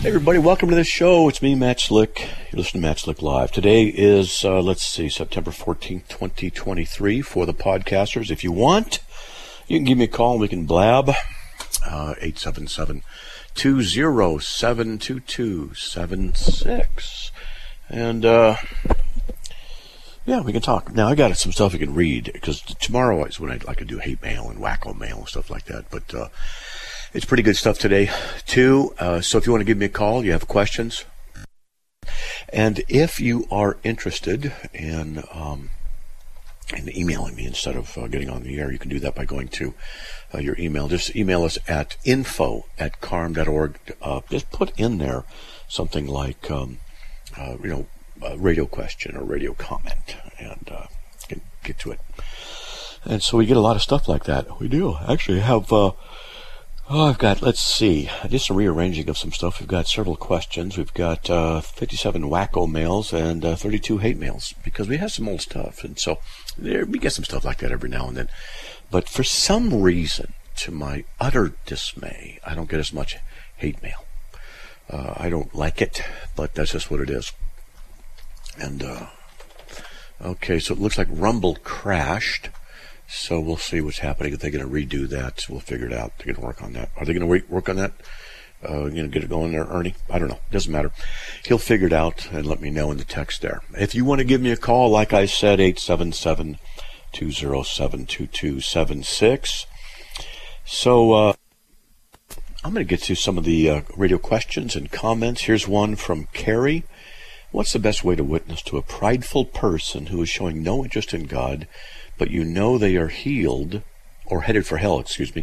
Hey everybody, welcome to the show. It's me, Matt Slick. You're listening to Matt Slick Live. Today is, uh, let's see, September 14th, 2023 for the podcasters. If you want, you can give me a call and we can blab. Uh, 877 207 2276. And, uh, yeah, we can talk. Now, I got some stuff you can read because tomorrow is when I like to do hate mail and wacko mail and stuff like that. But, uh, it's pretty good stuff today, too. Uh, so if you want to give me a call, you have questions. And if you are interested in, um, in emailing me instead of uh, getting on the air, you can do that by going to uh, your email. Just email us at info at carm.org. Uh, just put in there something like, um, uh, you know, a radio question or radio comment and uh, get, get to it. And so we get a lot of stuff like that. We do actually have uh, Oh, I've got, let's see, did some rearranging of some stuff. We've got several questions. We've got uh, 57 wacko mails and uh, 32 hate mails because we have some old stuff. And so there, we get some stuff like that every now and then. But for some reason, to my utter dismay, I don't get as much hate mail. Uh, I don't like it, but that's just what it is. And, uh, okay, so it looks like Rumble crashed. So we'll see what's happening. If they're going to redo that, we'll figure it out. They're going to work on that. Are they going to work on that? Uh, you know, get it going there, Ernie? I don't know. Doesn't matter. He'll figure it out and let me know in the text there. If you want to give me a call, like I said, 877 207 2276. So, uh, I'm going to get to some of the uh, radio questions and comments. Here's one from Carrie. What's the best way to witness to a prideful person who is showing no interest in God but you know they are healed or headed for hell, excuse me,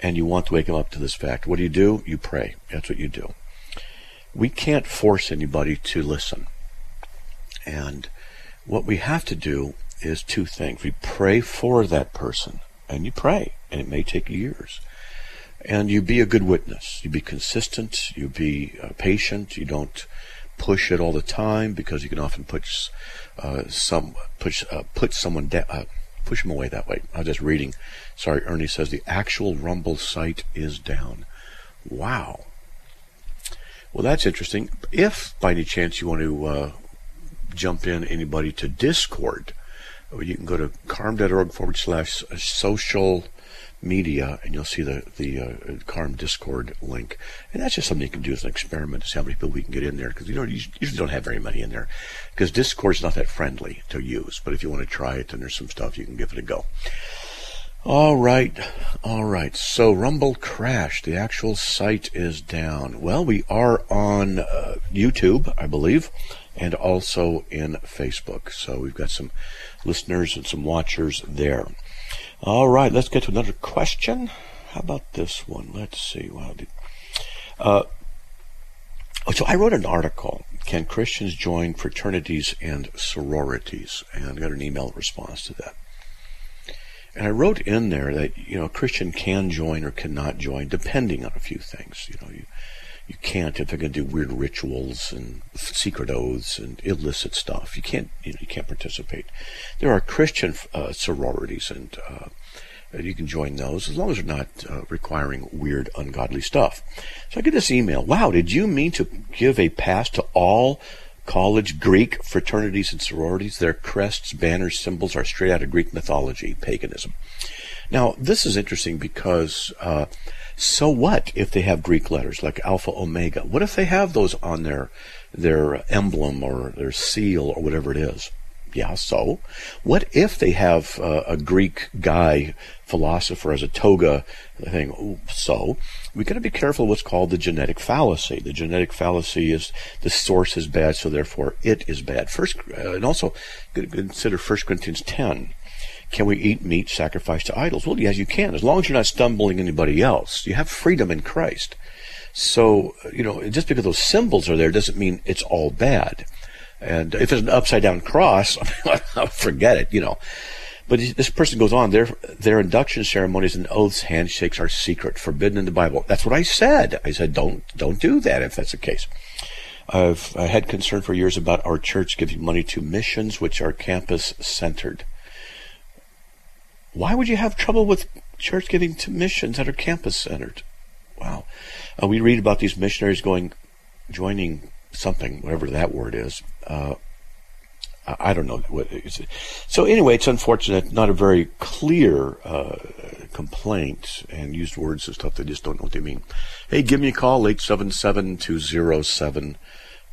and you want to wake them up to this fact. What do you do? You pray. That's what you do. We can't force anybody to listen. And what we have to do is two things. We pray for that person, and you pray, and it may take years. And you be a good witness. You be consistent. You be uh, patient. You don't push it all the time because you can often put uh, some push uh, put someone down. Uh, push them away that way. I was just reading. Sorry, Ernie says the actual Rumble site is down. Wow. Well, that's interesting. If by any chance you want to uh, jump in anybody to Discord, you can go to carm.org forward slash social media, and you'll see the the uh, Carm Discord link. And that's just something you can do as an experiment to see how many people we can get in there. Because you know you usually don't have very many in there, because Discord's not that friendly to use. But if you want to try it, then there's some stuff you can give it a go. All right, all right. So Rumble crashed. The actual site is down. Well, we are on uh, YouTube, I believe, and also in Facebook. So we've got some listeners and some watchers there. All right, let's get to another question. How about this one? Let's see. Wow, uh, so I wrote an article. Can Christians join fraternities and sororities? And I got an email response to that. And I wrote in there that you know a Christian can join or cannot join depending on a few things. You know, you you can't if they're going to do weird rituals and secret oaths and illicit stuff. You can't you know you can't participate. There are Christian uh, sororities and uh, you can join those as long as they're not uh, requiring weird ungodly stuff. So I get this email. Wow, did you mean to give a pass to all college Greek fraternities and sororities? Their crests, banners, symbols are straight out of Greek mythology, paganism. Now this is interesting because uh, so what if they have Greek letters like Alpha Omega? What if they have those on their their emblem or their seal or whatever it is? Yeah, so what if they have uh, a Greek guy philosopher as a toga thing? So we got to be careful what's called the genetic fallacy. The genetic fallacy is the source is bad, so therefore it is bad. First, uh, and also consider 1 Corinthians 10 can we eat meat sacrificed to idols? Well, yes, you can, as long as you're not stumbling anybody else. You have freedom in Christ. So, you know, just because those symbols are there doesn't mean it's all bad. And if it's an upside down cross, forget it, you know. But this person goes on, their, their induction ceremonies and oaths, handshakes are secret, forbidden in the Bible. That's what I said. I said, don't, don't do that if that's the case. I've I had concern for years about our church giving money to missions, which are campus centered. Why would you have trouble with church giving to missions that are campus centered? Wow. Uh, we read about these missionaries going, joining something, whatever that word is. Uh, I don't know. So anyway, it's unfortunate. Not a very clear uh, complaint, and used words and stuff. They just don't know what they mean. Hey, give me a call eight seven seven two zero seven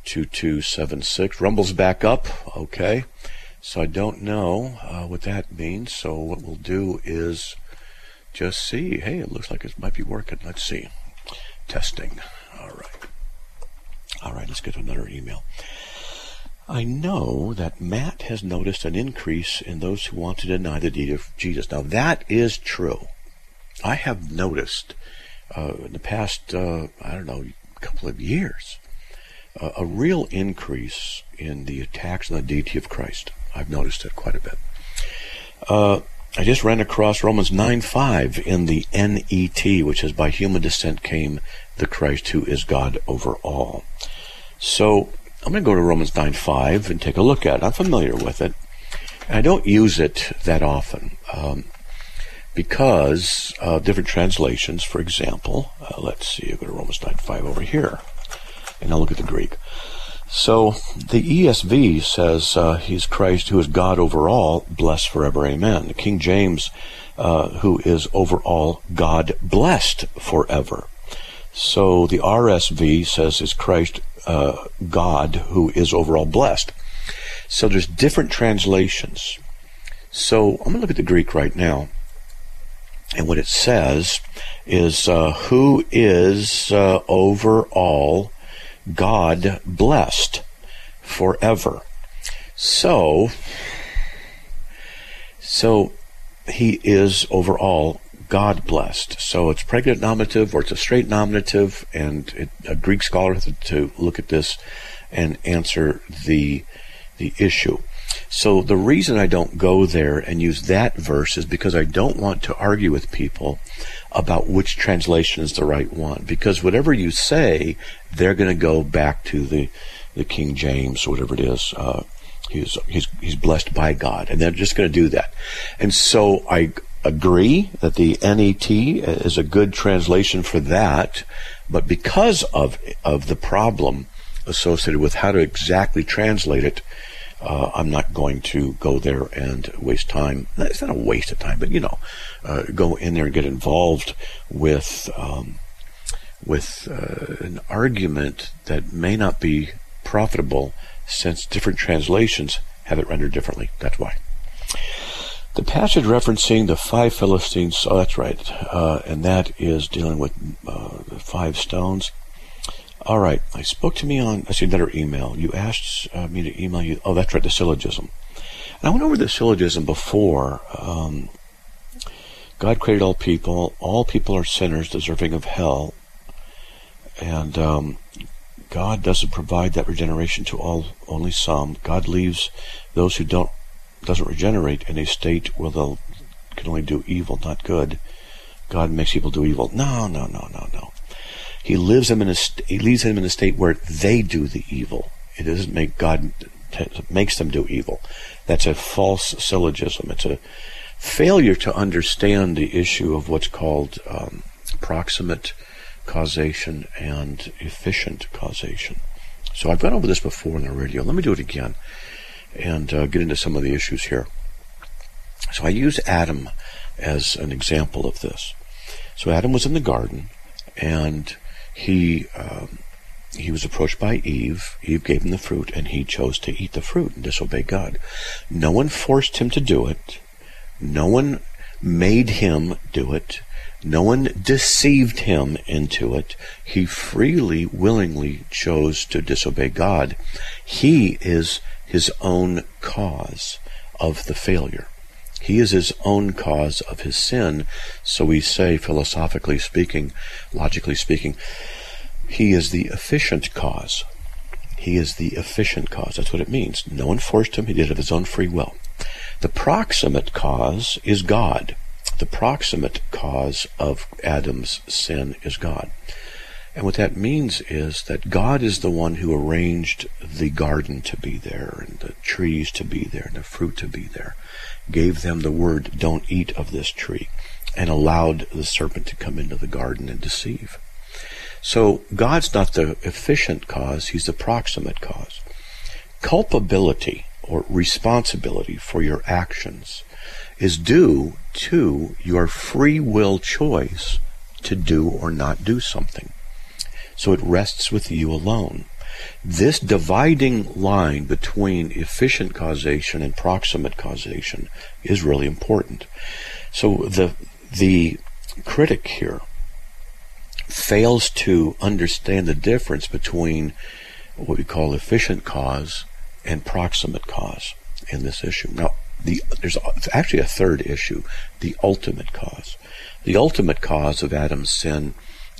two two seven six. Rumble's back up. Okay, so I don't know uh, what that means. So what we'll do is just see. Hey, it looks like it might be working. Let's see. Testing. All right. All right. Let's get to another email. I know that Matt has noticed an increase in those who want to deny the deity of Jesus. Now, that is true. I have noticed uh, in the past, uh, I don't know, couple of years, uh, a real increase in the attacks on the deity of Christ. I've noticed it quite a bit. Uh, I just ran across Romans 9:5 in the NET, which is by human descent came the Christ who is God over all. So I'm going to go to Romans 9:5 and take a look at it. I'm familiar with it. I don't use it that often um, because uh, different translations, for example, uh, let's see, I'll go to Romans 9:5 over here, and I'll look at the Greek. So the ESV says uh, he's Christ who is God over all, blessed forever, amen. The King James, uh, who is over all, God blessed forever. So the RSV says is Christ uh, God who is overall blessed. So there's different translations. So I'm going to look at the Greek right now. And what it says is, uh, who is uh, over all God blessed forever. So, so he is overall God blessed. So it's pregnant nominative or it's a straight nominative, and it, a Greek scholar to look at this and answer the the issue. So the reason I don't go there and use that verse is because I don't want to argue with people about which translation is the right one. Because whatever you say, they're going to go back to the the King James, whatever it is. Uh, he's he's he's blessed by God, and they're just going to do that. And so I agree that the NET is a good translation for that, but because of of the problem associated with how to exactly translate it, uh, I'm not going to go there and waste time. It's not a waste of time, but you know, uh, go in there and get involved with um, with uh, an argument that may not be profitable, since different translations have it rendered differently. That's why. The passage referencing the five Philistines, oh, that's right, uh, and that is dealing with uh, the five stones. All right, I spoke to me on, I see another email. You asked uh, me to email you, oh, that's right, the syllogism. And I went over the syllogism before. Um, God created all people. All people are sinners deserving of hell. And um, God doesn't provide that regeneration to all, only some. God leaves those who don't doesn't regenerate in a state where they can only do evil, not good. God makes people do evil. No, no, no, no, no. He lives them in a he leaves them in a state where they do the evil. It doesn't make God makes them do evil. That's a false syllogism. It's a failure to understand the issue of what's called um, proximate causation and efficient causation. So I've gone over this before on the radio. Let me do it again and uh, get into some of the issues here. So I use Adam as an example of this. So Adam was in the garden, and he um, he was approached by Eve. Eve gave him the fruit, and he chose to eat the fruit and disobey God. No one forced him to do it. No one made him do it. No one deceived him into it. He freely, willingly chose to disobey God. He is his own cause of the failure. He is his own cause of his sin. So we say, philosophically speaking, logically speaking, he is the efficient cause. He is the efficient cause. That's what it means. No one forced him. He did it of his own free will. The proximate cause is God. The proximate cause of Adam's sin is God. And what that means is that God is the one who arranged the garden to be there and the trees to be there and the fruit to be there, gave them the word, don't eat of this tree, and allowed the serpent to come into the garden and deceive. So God's not the efficient cause, He's the proximate cause. Culpability or responsibility for your actions is due to your free will choice to do or not do something so it rests with you alone. This dividing line between efficient causation and proximate causation is really important. So the the critic here fails to understand the difference between what we call efficient cause and proximate cause in this issue. Now, the, there's actually a third issue, the ultimate cause. The ultimate cause of Adam's sin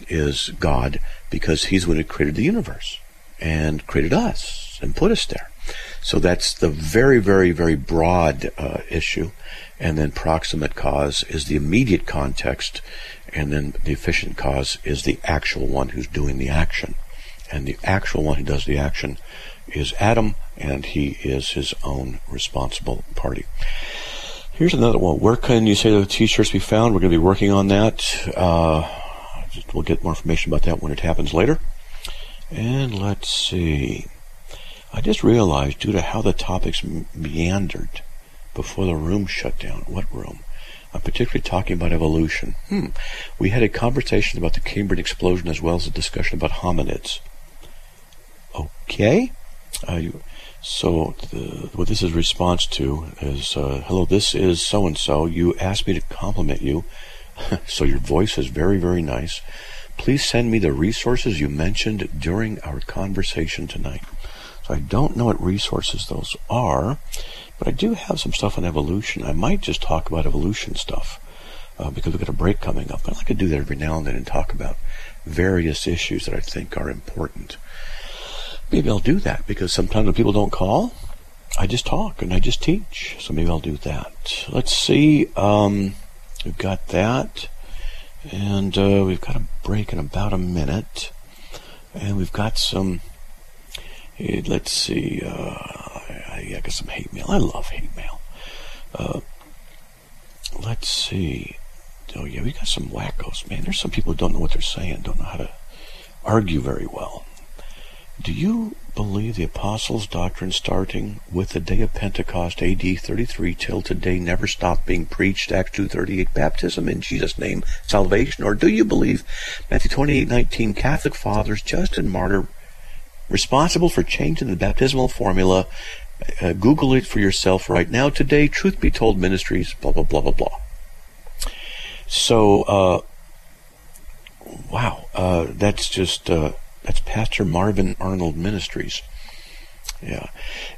is God because he's the one who created the universe and created us and put us there. So that's the very, very, very broad uh, issue. And then proximate cause is the immediate context. And then the efficient cause is the actual one who's doing the action. And the actual one who does the action is Adam, and he is his own responsible party. Here's another one. Where can you say the t-shirts be found? We're going to be working on that. Uh, we'll get more information about that when it happens later. And let's see. I just realized, due to how the topics meandered before the room shut down, what room? I'm particularly talking about evolution. Hmm. We had a conversation about the Cambrian explosion as well as a discussion about hominids. Okay. Uh, so the, what this is response to is, uh, hello, this is so and so. You asked me to compliment you so your voice is very, very nice. Please send me the resources you mentioned during our conversation tonight. So I don't know what resources those are, but I do have some stuff on evolution. I might just talk about evolution stuff uh, because we've got a break coming up. I'd like to do that every now and then and talk about various issues that I think are important. Maybe I'll do that because sometimes when people don't call, I just talk and I just teach. So maybe I'll do that. Let's see. Um, We've got that. And uh, we've got a break in about a minute. And we've got some. Eh, let's see. Uh, I, I got some hate mail. I love hate mail. Uh, let's see. Oh, yeah, we got some wackos. Man, there's some people who don't know what they're saying, don't know how to argue very well. Do you believe the apostles' doctrine starting with the day of Pentecost AD 33 till today never stopped being preached? Acts 2:38 baptism in Jesus name salvation? Or do you believe Matthew 28:19 Catholic fathers Justin Martyr responsible for changing the baptismal formula? Uh, Google it for yourself right now. Today truth be told ministries blah blah blah blah blah. So uh, wow uh, that's just uh, that's Pastor Marvin Arnold Ministries. Yeah,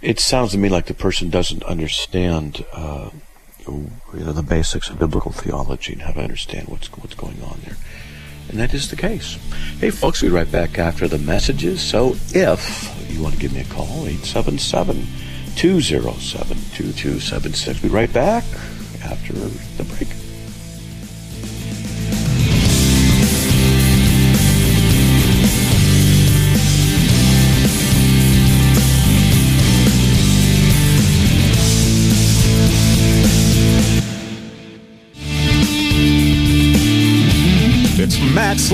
it sounds to me like the person doesn't understand, uh, you know, the basics of biblical theology and how to understand what's what's going on there. And that is the case. Hey, folks, we'll be right back after the messages. So if you want to give me a call, 877 207 2276. We'll be right back after the break.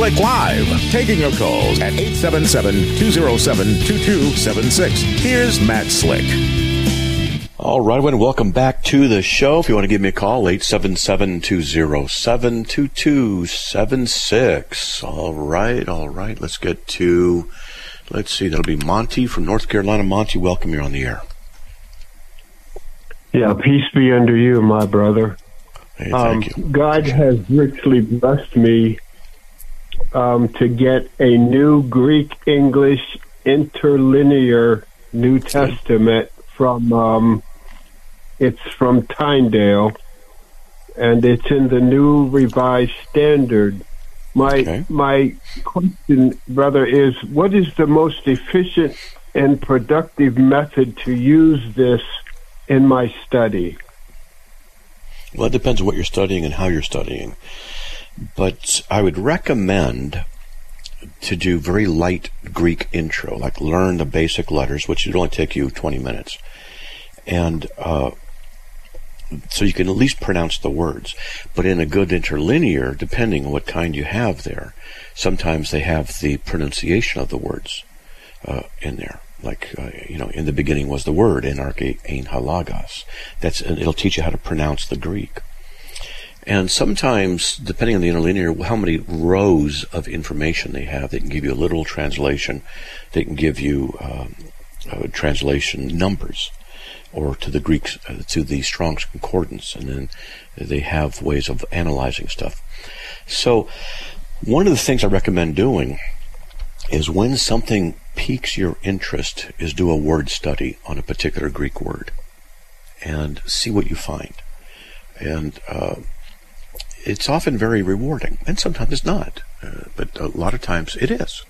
Matt Slick Live, taking your calls at 877-207-2276. Here's Matt Slick. All right, everyone, welcome back to the show. If you want to give me a call, 877-207-2276. All right, all right, let's get to, let's see, that'll be Monty from North Carolina. Monty, welcome, you're on the air. Yeah, peace be unto you, my brother. Hey, thank um, you. God has richly blessed me um, to get a new Greek English interlinear New Testament from um, it's from Tyndale, and it's in the New Revised Standard. My okay. my question, brother, is what is the most efficient and productive method to use this in my study? Well, it depends on what you're studying and how you're studying. But I would recommend to do very light Greek intro, like learn the basic letters, which would only take you 20 minutes. And uh, so you can at least pronounce the words. But in a good interlinear, depending on what kind you have there, sometimes they have the pronunciation of the words uh, in there. Like, uh, you know, in the beginning was the word, enarche ein halagos. That's, it'll teach you how to pronounce the Greek. And sometimes, depending on the interlinear, how many rows of information they have, they can give you a literal translation. They can give you um, translation numbers, or to the Greeks, uh, to the Strong's Concordance, and then they have ways of analyzing stuff. So, one of the things I recommend doing is when something piques your interest, is do a word study on a particular Greek word, and see what you find. And uh, it's often very rewarding, and sometimes it's not, uh, but a lot of times it is.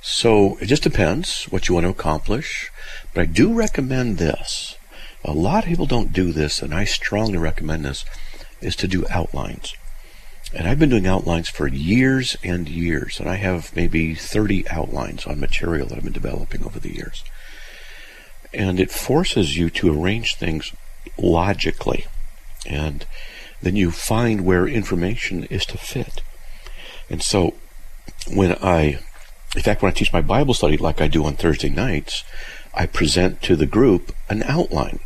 So it just depends what you want to accomplish. But I do recommend this. A lot of people don't do this, and I strongly recommend this, is to do outlines. And I've been doing outlines for years and years, and I have maybe 30 outlines on material that I've been developing over the years. And it forces you to arrange things logically. And then you find where information is to fit. And so when I, in fact, when I teach my Bible study like I do on Thursday nights, I present to the group an outline.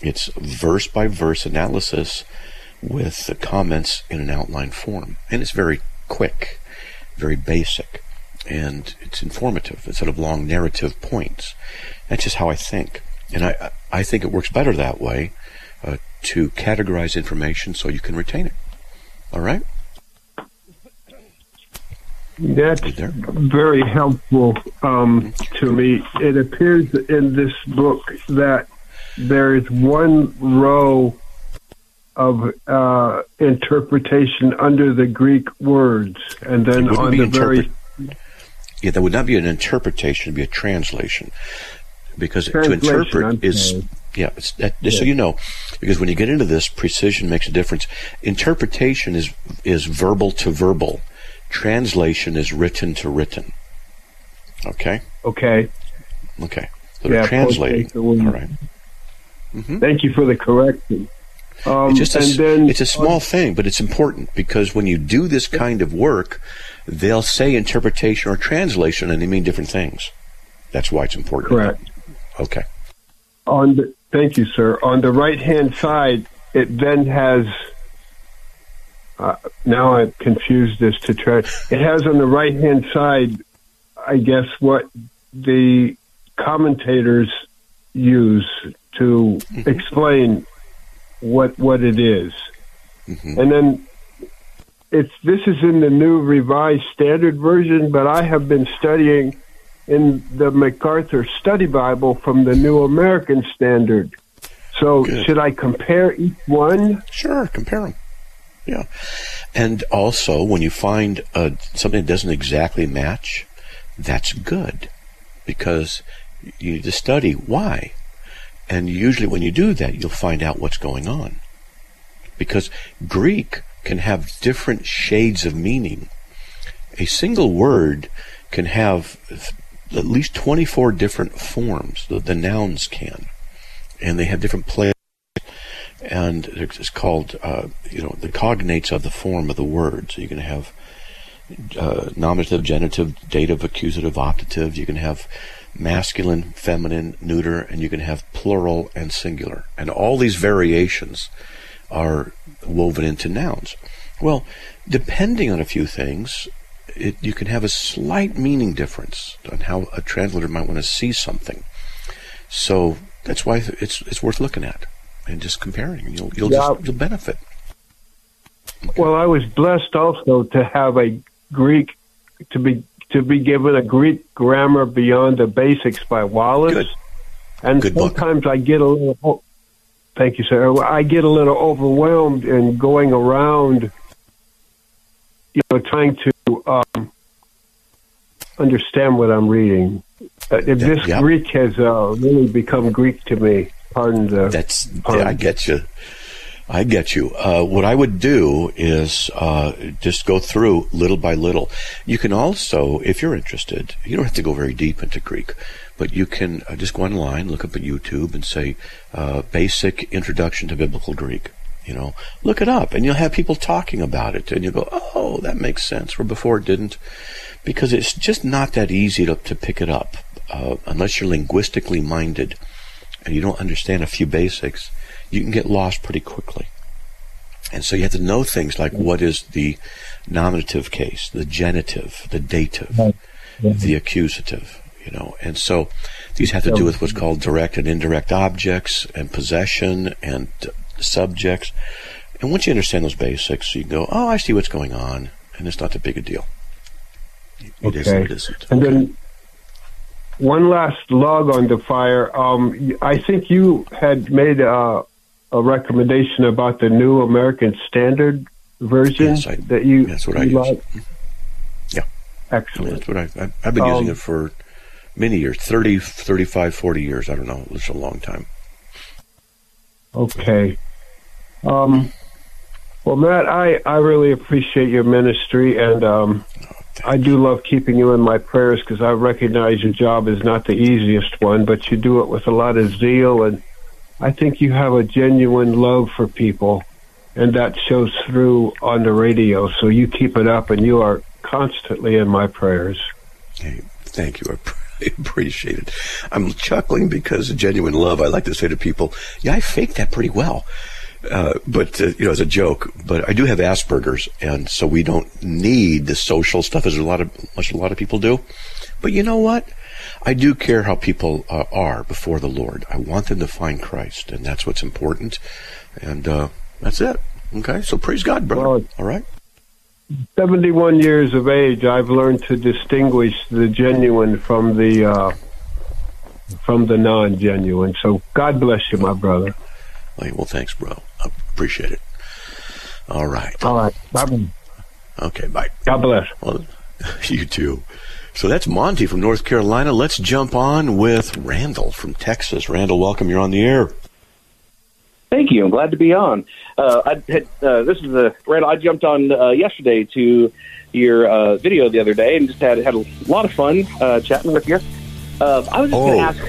It's verse by verse analysis with the comments in an outline form. And it's very quick, very basic, and it's informative instead of long narrative points. That's just how I think. And I, I think it works better that way to categorize information so you can retain it. All right? That's very helpful um, to me. It appears in this book that there is one row of uh, interpretation under the Greek words, and then on the very yeah, that would not be an interpretation; it'd be a translation, because translation, to interpret is yeah, that, just yeah. so you know, because when you get into this, precision makes a difference. Interpretation is is verbal to verbal. Translation is written to written. Okay. Okay. Okay. So they're translating. All right. mm-hmm. Thank you for the correction. Um, it's just a, then, it's a small uh, thing, but it's important because when you do this kind of work, they'll say interpretation or translation, and they mean different things. That's why it's important. Correct. Okay. On the, Thank you, sir. On the right hand side, it then has. Uh, now I've confused this to try. It has on the right hand side, I guess, what the commentators use to mm-hmm. explain what what it is. Mm-hmm. and then it's this is in the new revised standard version, but I have been studying in the MacArthur Study Bible from the New American Standard. So Good. should I compare each one? Sure, compare them. Yeah. And also, when you find uh, something that doesn't exactly match, that's good because you need to study why. And usually, when you do that, you'll find out what's going on. Because Greek can have different shades of meaning. A single word can have at least 24 different forms, the, the nouns can. And they have different players. And it's called, uh, you know, the cognates of the form of the word. So you can have uh, nominative, genitive, dative, accusative, optative. You can have masculine, feminine, neuter, and you can have plural and singular. And all these variations are woven into nouns. Well, depending on a few things, it, you can have a slight meaning difference on how a translator might want to see something. So that's why it's it's worth looking at and just comparing. You'll you'll yeah. just, you'll benefit. Okay. Well, I was blessed also to have a Greek to be to be given a Greek grammar beyond the basics by Wallace. Good. And Good sometimes book. I get a little. Thank you, sir. I get a little overwhelmed in going around, you know, trying to um, understand what I'm reading. Uh, this yep. Greek has uh, really become Greek to me. Pardon the. That's pardon. yeah, I get you. I get you. Uh, what I would do is uh, just go through little by little. You can also, if you're interested, you don't have to go very deep into Greek, but you can uh, just go online, look up at YouTube, and say uh, "Basic Introduction to Biblical Greek." You know, look it up, and you'll have people talking about it, and you go, "Oh, that makes sense," where before it didn't, because it's just not that easy to, to pick it up uh, unless you're linguistically minded and you don't understand a few basics you can get lost pretty quickly. And so you have to know things like what is the nominative case, the genitive, the dative, the accusative, you know. And so these have to do with what's called direct and indirect objects and possession and subjects. And once you understand those basics, you can go, oh, I see what's going on, and it's not that big a deal. It okay. isn't, it isn't. And Okay. then one last log on the fire. Um, I think you had made a, a recommendation about the new American Standard version Yes, I- that you. that's what I use. like. Yeah. Excellent. That's what I, I, I've been using Um, it for many years 30, 35, 40 years. I don't know. It's a long time. Okay. Um, well, Matt, I, I really appreciate your ministry, and um, I do love keeping you in my prayers because I recognize your job is not the easiest one, but you do it with a lot of zeal, and I think you have a genuine love for people, and that shows through on the radio. So you keep it up, and you are constantly in my prayers. Hey, thank you. I appreciate it. I'm chuckling because of genuine love. I like to say to people, yeah, I faked that pretty well. Uh, but uh, you know, as a joke, but I do have Asperger's, and so we don't need the social stuff as a lot of much a lot of people do. But you know what? I do care how people uh, are before the Lord. I want them to find Christ, and that's what's important. And uh, that's it. Okay, so praise God, brother. Well, All right. 71 years of age, I've learned to distinguish the genuine from the uh, from the non-genuine. So God bless you, my brother. Well, thanks, bro. I appreciate it. All right. All right, bye. Okay, bye. God bless. Well, you too. So that's Monty from North Carolina. Let's jump on with Randall from Texas. Randall, welcome. You're on the air. Thank you. I'm glad to be on. Uh, I had uh, this is a Randall. I jumped on uh, yesterday to your uh, video the other day and just had had a lot of fun uh, chatting with you. Uh, I was just Oh. going to ask, uh,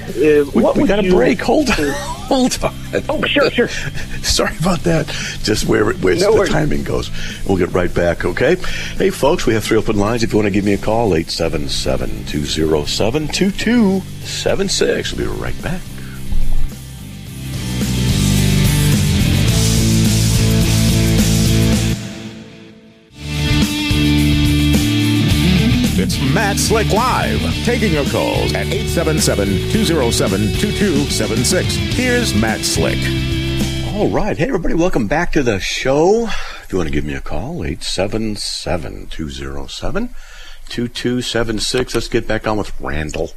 We, what we got a break. Hold on. Hold on. Oh, sure, sure. Sorry about that. Just where, where No the worries. timing goes. We'll get right back, okay? Hey, folks, we have three open lines. If you want to give me a call, 877-207-2276. We'll be right back. Matt Slick Live, taking your calls at 877-207-2276. Here's Matt Slick. All right. Hey, everybody. Welcome back to the show. If you want to give me a call, 877-207-2276. Let's get back on with Randall.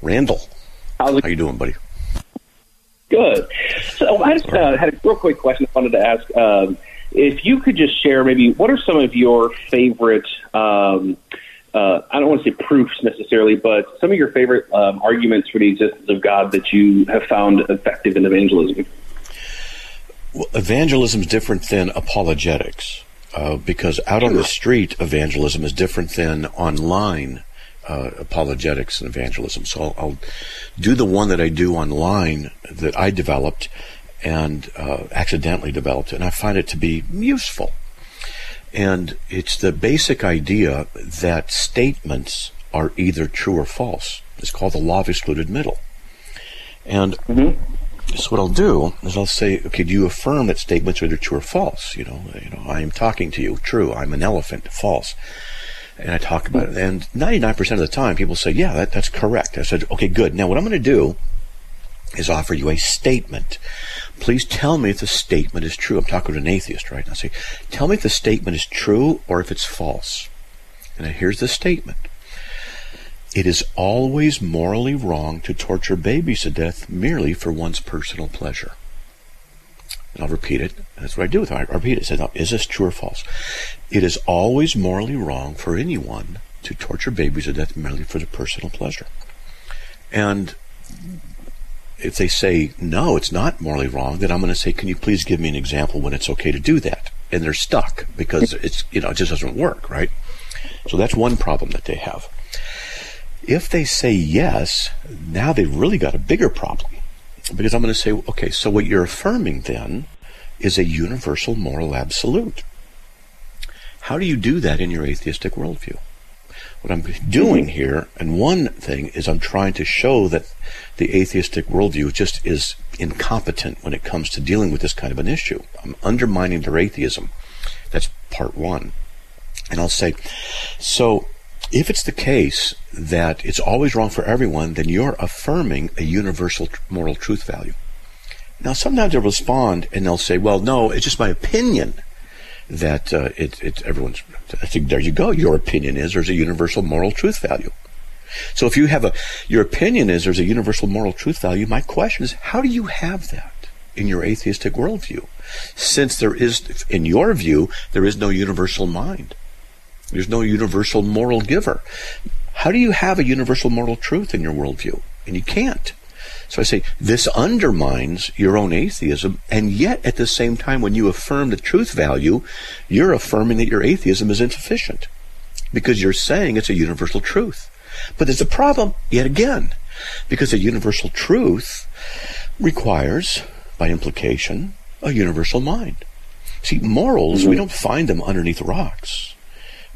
Randall, How's it how you doing, buddy? Good. So I just uh, had a real quick question I wanted to ask. Um, if you could just share maybe what are some of your favorite, um, uh, I don't want to say proofs necessarily, but some of your favorite um, arguments for the existence of God that you have found effective in evangelism? Well, evangelism is different than apologetics uh, because out on the street, evangelism is different than online uh, apologetics and evangelism. So I'll, I'll do the one that I do online that I developed and uh, accidentally developed, and I find it to be useful. And it's the basic idea that statements are either true or false. It's called the law of excluded middle. And so what I'll do is I'll say, okay, do you affirm that statements are either true or false? You know, you know, I am talking to you, true. I'm an elephant, false. And I talk about it, and 99% of the time, people say, yeah, that, that's correct. I said, okay, good. Now, what I'm going to do is offer you a statement. Please tell me if the statement is true. I'm talking to an atheist, right? And I say, tell me if the statement is true or if it's false. And here's the statement. It is always morally wrong to torture babies to death merely for one's personal pleasure. And I'll repeat it. That's what I do with it. I repeat it. I say, now, is this true or false? It is always morally wrong for anyone to torture babies to death merely for their personal pleasure. And if they say, no, it's not morally wrong, then I'm going to say, can you please give me an example when it's okay to do that? And they're stuck because it's, you know, it just doesn't work, right? So that's one problem that they have. If they say yes, now they've really got a bigger problem. Because I'm going to say, okay, so what you're affirming then is a universal moral absolute. How do you do that in your atheistic worldview? What I'm doing here, and one thing is I'm trying to show that the atheistic worldview just is incompetent when it comes to dealing with this kind of an issue. I'm undermining their atheism. That's part one. And I'll say, so if it's the case that it's always wrong for everyone, then you're affirming a universal moral truth value. Now, sometimes they'll respond and they'll say, well, no, it's just my opinion that uh, it, it's everyone's. I think there you go. Your opinion is there's a universal moral truth value. So if you have a, your opinion is there's a universal moral truth value. My question is, how do you have that in your atheistic worldview? Since there is, in your view, there is no universal mind. There's no universal moral giver. How do you have a universal moral truth in your worldview? And you can't. So I say this undermines your own atheism, and yet at the same time, when you affirm the truth value, you're affirming that your atheism is insufficient because you're saying it's a universal truth. But there's a problem yet again, because a universal truth requires, by implication, a universal mind. See, morals, mm-hmm. we don't find them underneath rocks.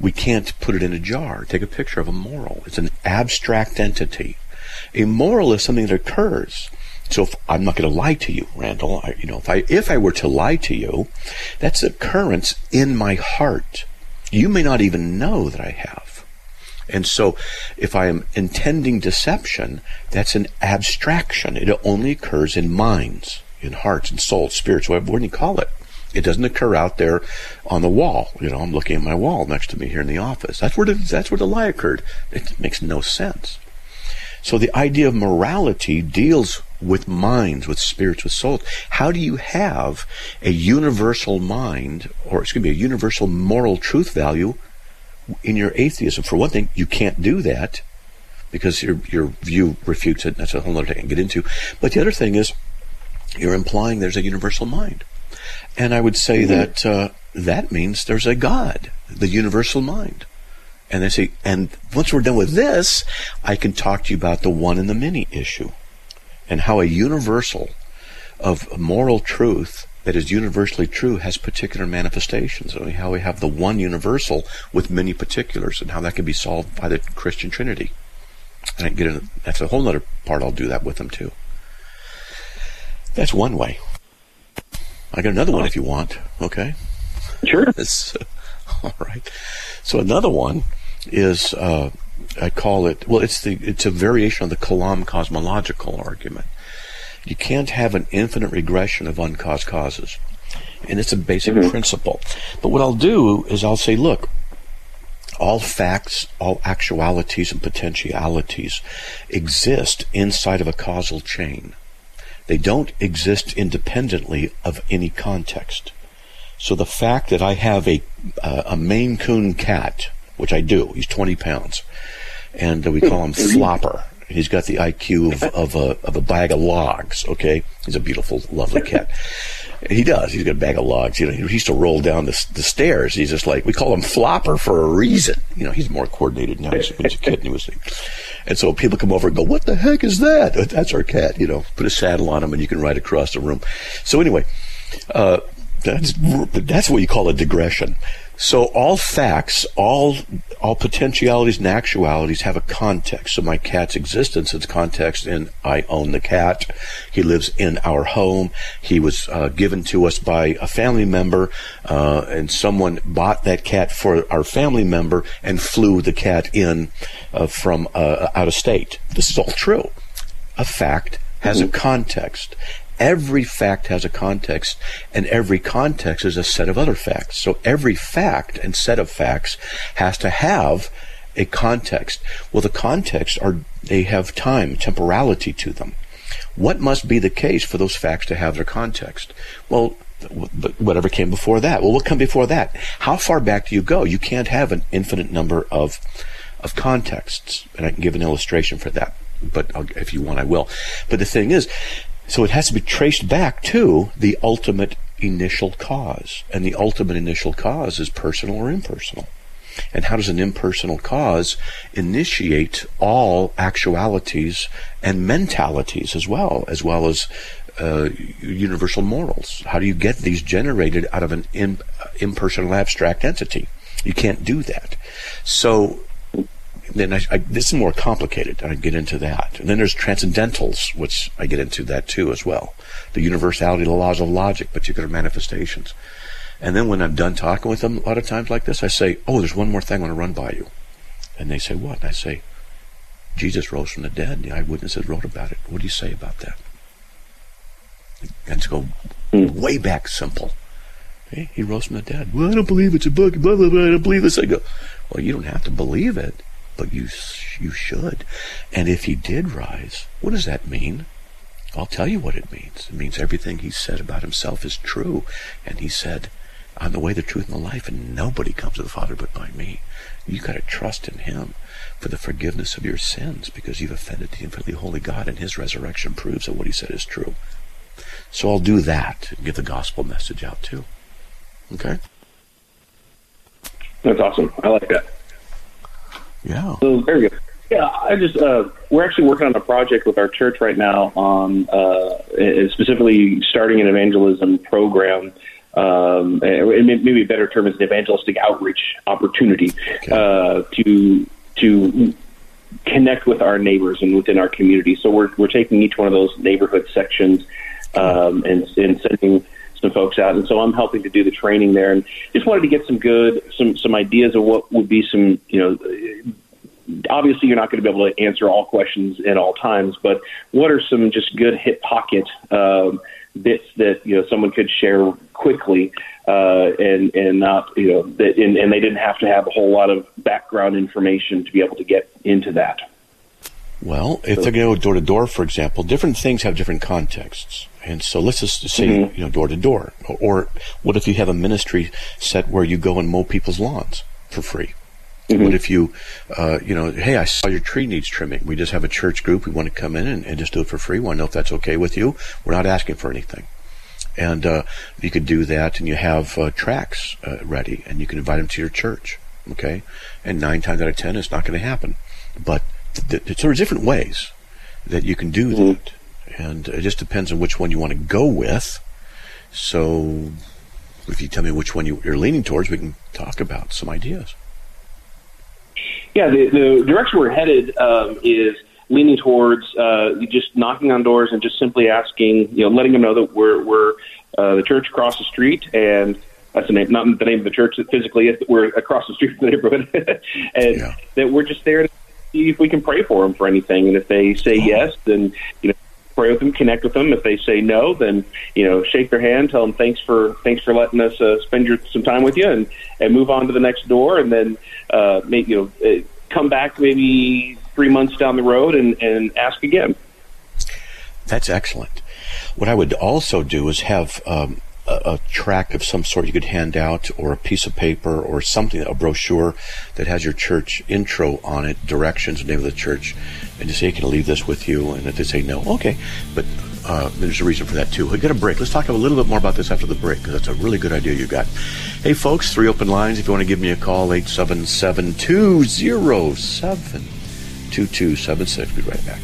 We can't put it in a jar. Take a picture of a moral. It's an abstract entity. A moral is something that occurs. So if I'm not going to lie to you, Randall, I, you know, if I if I were to lie to you, that's occurrence in my heart. You may not even know that I have. And so if I am intending deception, that's an abstraction. It only occurs in minds, in hearts and souls, spirits, whatever you call it. It doesn't occur out there on the wall. You know, I'm looking at my wall next to me here in the office. That's where the, that's where the lie occurred. It makes no sense. So the idea of morality deals with minds, with spirits, with souls. How do you have a universal mind, or it's going to be a universal moral truth value in your atheism? For one thing, you can't do that because your your view refutes it. That's a whole other thing to get into. But the other thing is, you're implying there's a universal mind, and I would say mm-hmm. that uh, that means there's a God, the universal mind. And they say, and once we're done with this, I can talk to you about the one and the many issue and how a universal of moral truth that is universally true has particular manifestations. I mean, how we have the one universal with many particulars and how that can be solved by the Christian Trinity. And I get into, that's a whole other part. I'll do that with them too. That's one way. I got another one if you want. Okay. Sure. all right. So another one is uh, I call it well it's the it's a variation of the Kalam cosmological argument. You can't have an infinite regression of uncaused causes. And it's a basic mm-hmm. principle. But what I'll do is I'll say, look, all facts, all actualities and potentialities exist inside of a causal chain. They don't exist independently of any context. So the fact that I have a, uh, a Maine Coon cat which I do. He's 20 pounds. And uh, we call him Flopper. He's got the IQ of, of, a, of a bag of logs, okay? He's a beautiful, lovely cat. He does. He's got a bag of logs. You know, he used to roll down the, the stairs. He's just like, we call him Flopper for a reason. You know, he's more coordinated now. He's, he's a kid and he was, and so people come over and go, what the heck is that? That's our cat, you know, put a saddle on him and you can ride across the room. So anyway, uh, that's, that's what you call a digression. So all facts, all all potentialities and actualities have a context. So my cat's existence is context in I own the cat. He lives in our home. He was uh, given to us by a family member, uh, and someone bought that cat for our family member and flew the cat in uh, from uh, out of state. This is all true. A fact has mm-hmm. a context. Every fact has a context, and every context is a set of other facts. So every fact and set of facts has to have a context. Well, the contexts are, they have time, temporality to them. What must be the case for those facts to have their context? Well, whatever came before that. Well, what come before that? How far back do you go? You can't have an infinite number of, of contexts. And I can give an illustration for that. but I'll, if you want, I will. But the thing is, so it has to be traced back to the ultimate initial cause. And the ultimate initial cause is personal or impersonal. And how does an impersonal cause initiate all actualities and mentalities as well, as well as uh, universal morals? How do you get these generated out of an uh, impersonal abstract entity? You can't do that. So then I, I, this is more complicated. I get into that. And then there's transcendentals, which I get into that too as well. The universality, the laws of logic, particular manifestations. And then when I'm done talking with them, a lot of times like this, I say, "Oh, there's one more thing I want to run by you." And they say, "What?" And I say, "Jesus rose from the dead. The eyewitnesses wrote about it. What do you say about that?" And to go hmm. way back simple. Hey, he rose from the dead. Well, I don't believe it's a book. Blah blah blah. I don't believe this. I go, well, you don't have to believe it, but you you should. And if he did rise, what does that mean? I'll tell you what it means. It means everything he said about himself is true. And he said, I'm the way, the truth, and the life, and nobody comes to the Father but by me. You've got to trust in Him for the forgiveness of your sins because you've offended the infinitely holy God, and His resurrection proves that what He said is true. So I'll do that and get the gospel message out too. Okay? That's awesome. I like that. Yeah. So there very good. Yeah, I just uh, we're actually working on a project with our church right now on uh, specifically starting an evangelism program. Um, maybe a better term is an evangelistic outreach opportunity okay. uh, to to connect with our neighbors and within our community. So we're we're taking each one of those neighborhood sections um, and, and sending some folks out, and so I'm helping to do the training there, and just wanted to get some good some some ideas of what would be some you know. Obviously, you're not going to be able to answer all questions at all times, but what are some just good hit pocket um, bits that you know someone could share quickly uh, and and not you know that and, and they didn't have to have a whole lot of background information to be able to get into that. Well, if they're going to go door to door, for example, different things have different contexts. And so let's just say, mm-hmm. you know, door to door. Or what if you have a ministry set where you go and mow people's lawns for free? Mm-hmm. What if you, uh, you know, hey, I saw your tree needs trimming. We just have a church group. We want to come in and, and just do it for free. We Want to know if that's okay with you? We're not asking for anything. And uh, you could do that, and you have uh, tracts uh, ready, and you can invite them to your church. Okay, and nine times out of ten, it's not going to happen. But th- th- there are different ways that you can do mm-hmm. that and it just depends on which one you want to go with. So, if you tell me which one you, are leaning towards, we can talk about some ideas. Yeah, the, the direction we're headed um, is leaning towards uh, just knocking on doors and just simply asking, you know, letting them know that we're we're uh, the church across the street, and that's the name, not the name of the church that physically is. We're across the street from the neighborhood, and yeah. that we're just there to see if we can pray for them for anything. And if they say yes, then you know pray with them, connect with them. If they say no, then you know shake their hand, tell them thanks for thanks for letting us uh, spend your, some time with you, and and move on to the next door, and then uh, make, you know uh, come back maybe three months down the road and and ask again. That's excellent. What I would also do is have um, a, tract of some sort you could hand out, or a piece of paper, or something, a brochure that has your church intro on it, directions, name of the church, and just say, "Can I leave this with you?" And if they say no, okay, but uh, there's a reason for that too. We got a break. Let's talk a little bit more about this after the break because that's a really good idea you got. Hey, folks, three open lines. If you want to give me a call, 877 207 2276. Be right back.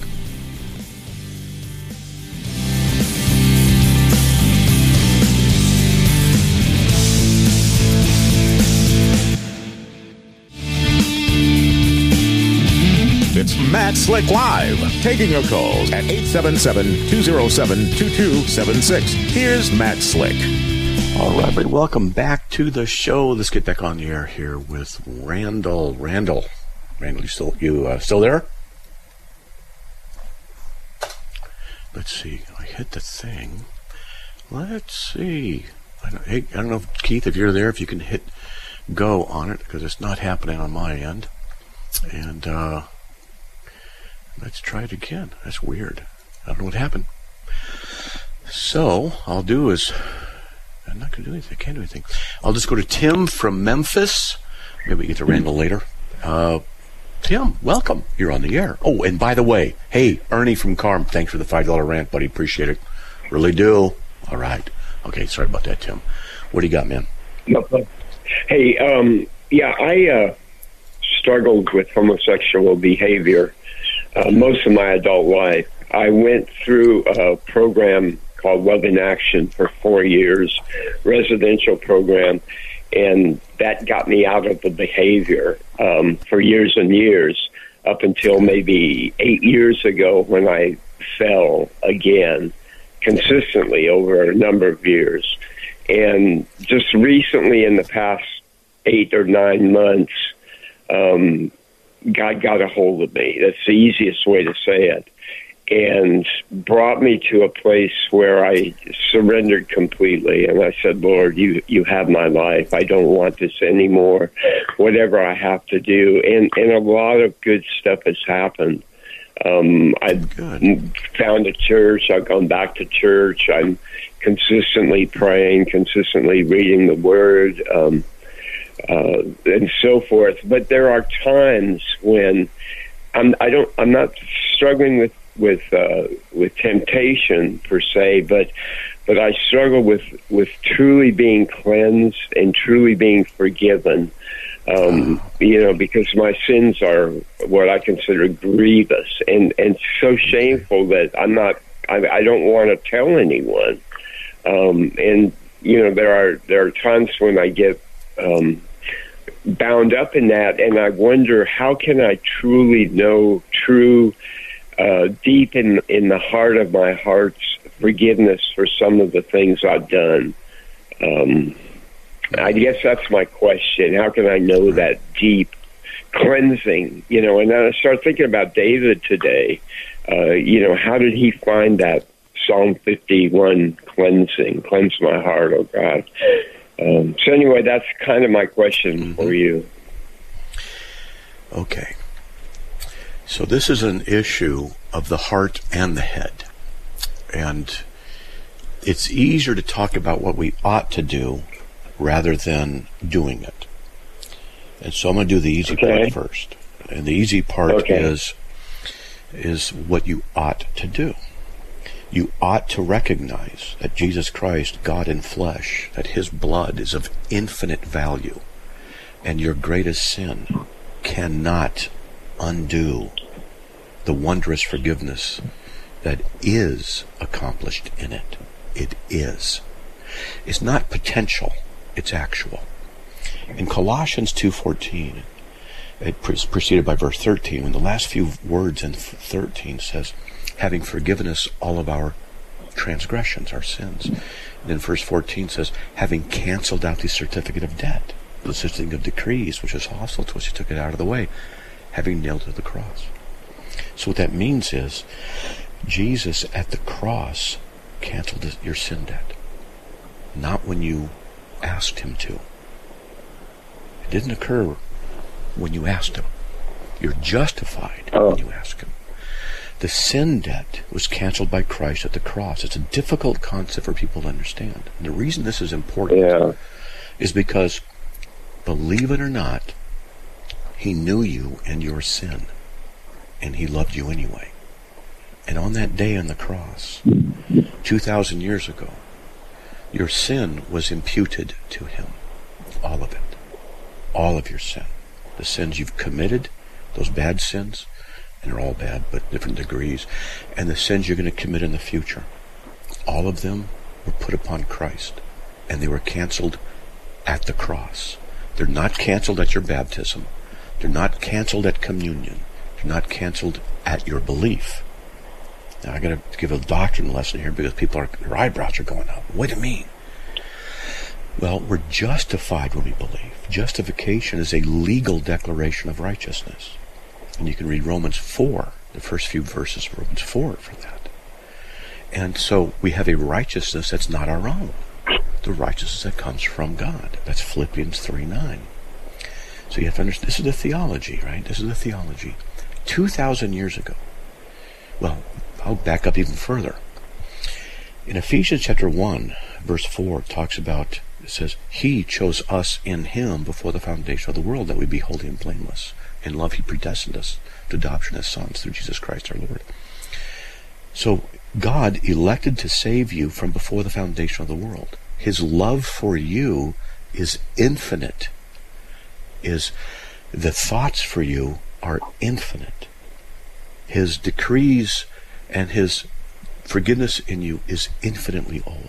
It's Matt Slick Live, taking your calls at 877-207-2276. Here's Matt Slick. All right, everybody, welcome back to the show. Let's get back on the air here with Randall. Randall, Randall, you still you uh, still there? Let's see. I hit the thing. Let's see. I don't, hey, I don't know, if, Keith, if you're there, if you can hit go on it because it's not happening on my end. And uh, Let's try it again. That's weird. I don't know what happened. So, I'll do is, I'm not going to do anything. I can't do anything. I'll just go to Tim from Memphis. Maybe we get to Randall later. Uh, Tim, welcome. You're on the air. Oh, and by the way, hey, Ernie from Carm, thanks for the $5 rant, buddy. Appreciate it. Really do. All right. Okay, sorry about that, Tim. What do you got, man? Hey, um, yeah, I uh, struggled with homosexual behavior uh, most of my adult life. I went through a program called Love in Action for four years, residential program, and that got me out of the behavior um, for years and years up until maybe eight years ago when I fell again consistently over a number of years. And just recently, in the past eight or nine months, um, God got a hold of me. That's the easiest way to say it. And brought me to a place where I surrendered completely. And I said, Lord, you, you have my life. I don't want this anymore. Whatever I have to do. And, and a lot of good stuff has happened. Um, I've found a church. I've gone back to church. I'm consistently praying, consistently reading the Word, um, uh, and so forth. But there are times when I'm, I don't. I'm not struggling with with uh, with temptation per se, but but I struggle with with truly being cleansed and truly being forgiven. Um, you know, because my sins are what I consider grievous and and so shameful that I'm not. I, I don't want to tell anyone. Um, and you know, there are there are times when I get um, bound up in that, and I wonder how can I truly know true, uh, deep in in the heart of my heart's forgiveness for some of the things I've done. Um, I guess that's my question. How can I know that deep cleansing? You know, and then I start thinking about David today. Uh, you know, how did he find that Psalm 51 cleansing? Cleanse my heart, oh God. Um, so anyway, that's kind of my question for you. Okay. So this is an issue of the heart and the head. And it's easier to talk about what we ought to do rather than doing it. And so I'm going to do the easy Okay. part first. And the easy part Okay. is is what you ought to do. You ought to recognize that Jesus Christ, God in flesh, that his blood is of infinite value, and your greatest sin cannot undo the wondrous forgiveness that is accomplished in it. It is. It's not potential, it's actual. In Colossians 2:14, it pre- preceded by verse 13, when the last few words in 13 says, having forgiven us all of our transgressions, our sins. And then verse 14 says, having canceled out the certificate of debt, the consisting of decrees, which is hostile to us, he took it out of the way, having nailed it to the cross. So what that means is, Jesus at the cross canceled your sin debt. Not when you asked him to. It didn't occur when you asked him. You're justified when oh. you ask him. The sin debt was canceled by Christ at the cross. It's a difficult concept for people to understand. And the reason this is important Yeah. is because, believe it or not, he knew you and your sin, and he loved you anyway. And on that day on the cross, 2,000 years ago, your sin was imputed to him. All of it. All of your sin. The sins you've committed, those bad sins, and they're all bad, but different degrees, and the sins you're going to commit in the future. All of them were put upon Christ, and they were canceled at the cross. They're not canceled at your baptism. They're not canceled at communion. They're not canceled at your belief. Now I got to give a doctrine lesson here because people are their eyebrows are going up. What do you mean? Well, we're justified when we believe. Justification is a legal declaration of righteousness. And you can read Romans 4, the first few verses of Romans 4 for that. And so we have a righteousness that's not our own. The righteousness that comes from God. That's Philippians 3 9. So you have to understand this is the theology, right? This is the theology. 2,000 years ago. Well, I'll back up even further. In Ephesians chapter 1, verse 4, talks about, it says, He chose us in Him before the foundation of the world that we be holy and blameless In love, He predestined us to adoption as sons through Jesus Christ our Lord. So God elected to save you from before the foundation of the world. His love for you is infinite. Is the thoughts for you are infinite. His decrees and his forgiveness in you is infinitely old.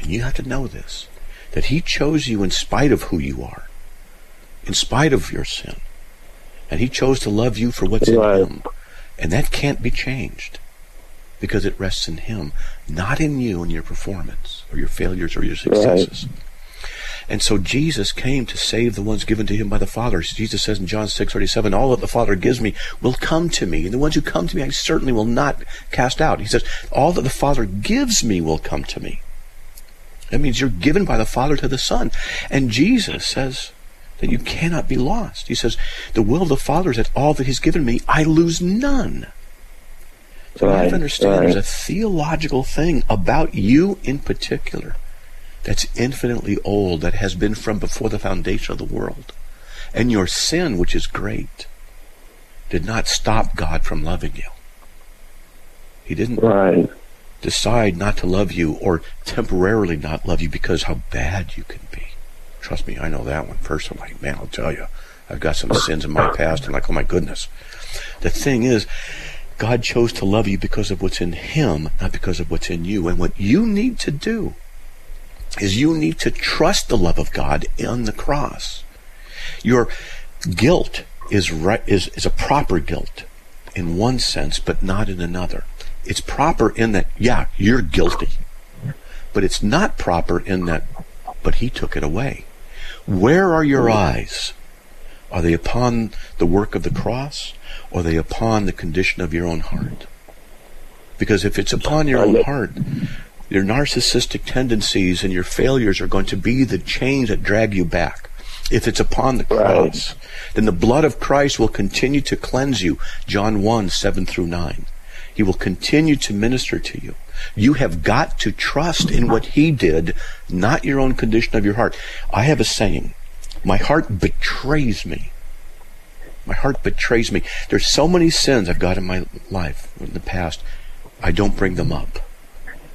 And you have to know this that he chose you in spite of who you are, in spite of your sin. And he chose to love you for what's right. in him. And that can't be changed because it rests in him, not in you and your performance or your failures or your successes. Right. And so Jesus came to save the ones given to him by the Father. Jesus says in John 6, 37, all that the Father gives me will come to me. And the ones who come to me, I certainly will not cast out. He says, all that the Father gives me will come to me. That means you're given by the Father to the Son. And Jesus says that you cannot be lost. He says, the will of the Father is that all that he's given me, I lose none. So right, you have to understand right. there's a theological thing about you in particular that's infinitely old, that has been from before the foundation of the world. And your sin, which is great, did not stop God from loving you. He didn't right. decide not to love you or temporarily not love you because how bad you can be. Trust me, I know that one personally. Man, I'll tell you, I've got some sins in my past, and like, oh my goodness. The thing is, God chose to love you because of what's in Him, not because of what's in you. And what you need to do is you need to trust the love of God in the cross. Your guilt is right is, is a proper guilt in one sense, but not in another. It's proper in that, yeah, you're guilty. But it's not proper in that, but he took it away. Where are your eyes? Are they upon the work of the cross? Or are they upon the condition of your own heart? Because if it's upon your own heart, your narcissistic tendencies and your failures are going to be the chains that drag you back. If it's upon the cross, right. then the blood of Christ will continue to cleanse you. John 1, 7 through 9. He will continue to minister to you. You have got to trust in what He did, not your own condition of your heart. I have a saying, my heart betrays me. My heart betrays me. There's so many sins I've got in my life in the past. I don't bring them up.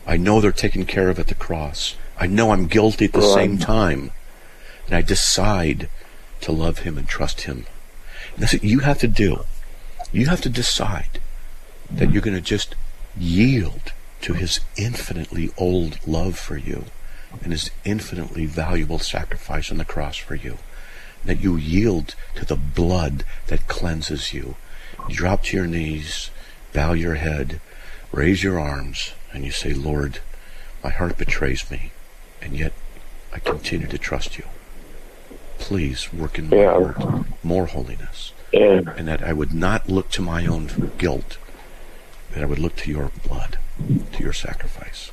I know they're taken care of at the cross. I know I'm guilty at the same time. And I decide to love him and trust him. And that's what you have to do. You have to decide that you're going to just yield to his infinitely old love for you and his infinitely valuable sacrifice on the cross for you. That you yield to the blood that cleanses you. You drop to your knees, bow your head, raise your arms, and you say, Lord, my heart betrays me, and yet I continue to trust you. Please work in my yeah. heart more holiness. Yeah. And that I would not look to my own guilt, that I would look to your blood, to your sacrifice.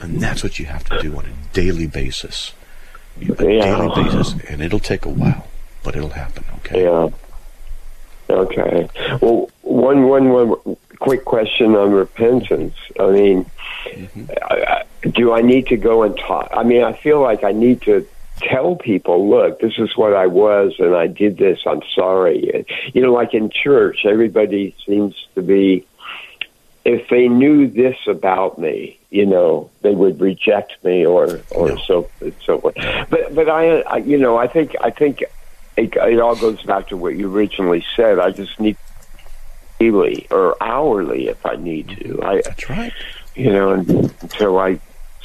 And that's what you have to do on a daily basis. A yeah. daily basis. And it'll take a while, but it'll happen, okay? Yeah. Okay. Well, one, one, one quick question on repentance. I mean, mm-hmm. I, do I need to go and talk? I mean, I feel like I need to tell people, look, this is what I was and I did this. I'm sorry. You know, like in church, everybody seems to be, if they knew this about me, you know, they would reject me or, or no. so, so forth. But, but I, I, you know, I think, I think it, it all goes back to what you originally said. I just need daily or hourly if I need to. Mm-hmm. I, That's right. You know, until I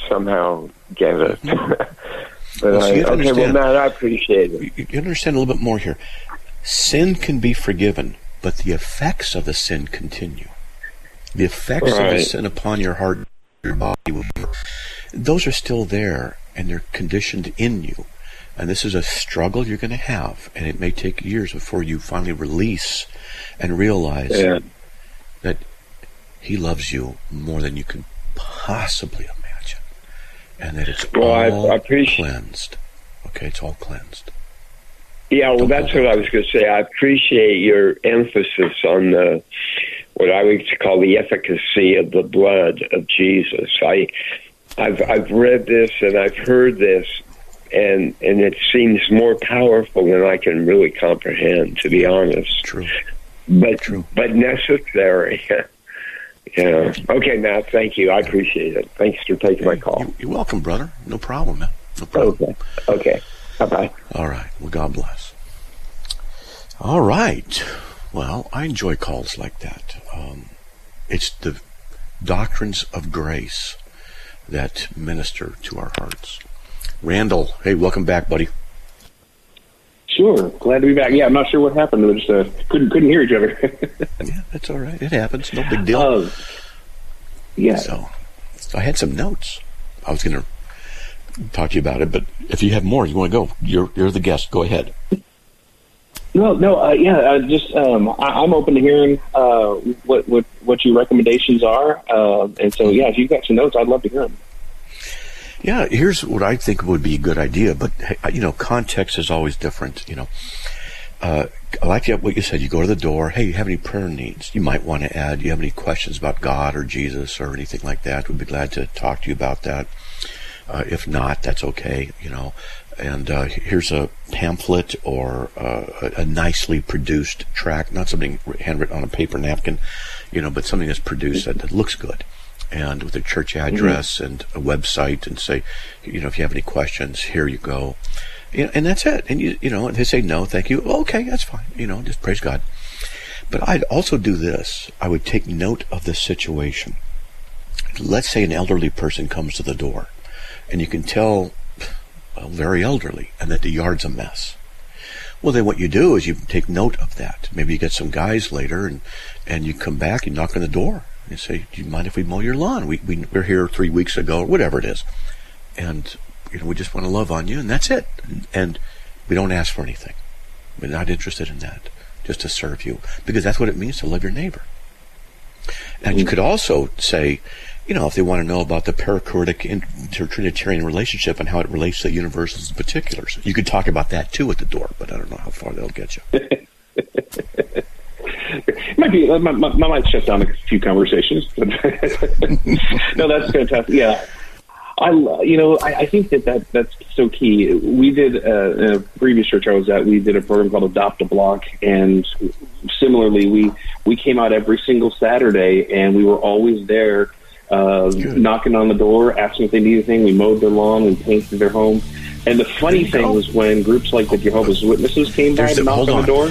somehow get it. Mm-hmm. but well, I, okay, well, Matt, I appreciate it. You understand a little bit more here. Sin can be forgiven, but the effects of the sin continue. The effects right. of the sin upon your heart, your body, those are still there, and they're conditioned in you. And this is a struggle you're going to have, and it may take years before you finally release and realize yeah. that He loves you more than you can possibly imagine, and that it's well, all I, I cleansed. Okay, it's all cleansed. Yeah, well, Don't that's what I was going to say. I appreciate your emphasis on the what I would call the efficacy of the blood of Jesus. I, I've I've read this and I've heard this and and it seems more powerful than I can really comprehend, to be honest. True. But True. but necessary. yeah. Okay, Matt. Thank you. I appreciate it. Thanks for taking my call. You- You're welcome, brother. No problem, man. No problem. Okay. Okay. Bye bye. All right. Well, God bless. All right. Well, I enjoy calls like that. Um, it's the doctrines of grace that minister to our hearts. Randall, hey, welcome back, buddy. Sure, glad to be back. Yeah, I'm not sure what happened. We just uh, couldn't couldn't hear each other. Yeah, that's all right. It happens. No big deal. Um, yeah, So, I had some notes. I was going to talk to you about it, but if you have more, you want to go. You're you're the guest. Go ahead. No, no, uh, yeah. Just um, I, I'm open to hearing uh, what what what your recommendations are, uh, and so yeah, if you've got some notes, I'd love to hear them. Yeah, here's what I think would be a good idea, but you know, context is always different. You know, uh, I like what you said. You go to the door. Hey, you have any prayer needs? You might want to add. You have any questions about God or Jesus or anything like that? We'd be glad to talk to you about that. Uh, if not, that's okay. You know, and uh, here's a pamphlet or uh, a, nicely produced tract, not something handwritten on a paper napkin, you know, but something that's produced that, that looks good and with a church address and a website and say, you know, if you have any questions, here you go. You know, and that's it. And you, you know, and they say no, thank you. Well, okay, that's fine. You know, just praise God. But I'd also do this. I would take note of the situation. Let's say an elderly person comes to the door, and you can tell, well, very elderly, and that the yard's a mess. Well, then what you do is you take note of that. Maybe you get some guys later, and and you come back, you knock on the door, and you say, "Do you mind if we mow your lawn? We we were here three weeks ago, or whatever it is, and you know we just want to love on you, and that's it. And we don't ask for anything. We're not interested in that, just to serve you, because that's what it means to love your neighbor. And you mm. could also say, you know, if they want to know about the perichoretic inter-Trinitarian relationship and how it relates to universals and particulars, you could talk about that too at the door. But I don't know how far that'll get you. It might be. Might, might- might shut down a few conversations. No, that's fantastic. Yeah, I you know I, I think that, that that's so key. We did uh, a previous church I was at. We did a program called Adopt a Block, and similarly, we we came out every single Saturday, and we were always there. Uh, knocking on the door, asking if they need anything. We mowed their lawn, we painted their home. And the funny thing go. was when groups like the Jehovah's Witnesses came by There's to the- knock hold on, on. the door.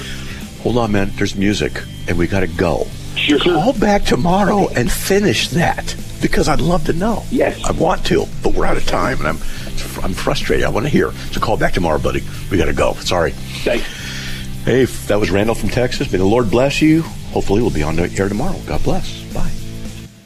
Hold on, man. There's music, and we got to go. Sure, Call back tomorrow and finish that because I'd love to know. Yes. I want to, but we're out of time, and I'm I'm frustrated. I want to hear. So call back tomorrow, buddy. We got to go. Sorry. Thanks. Hey, that was Randall from Texas. May the Lord bless you. Hopefully, we'll be on the air tomorrow. God bless. Bye.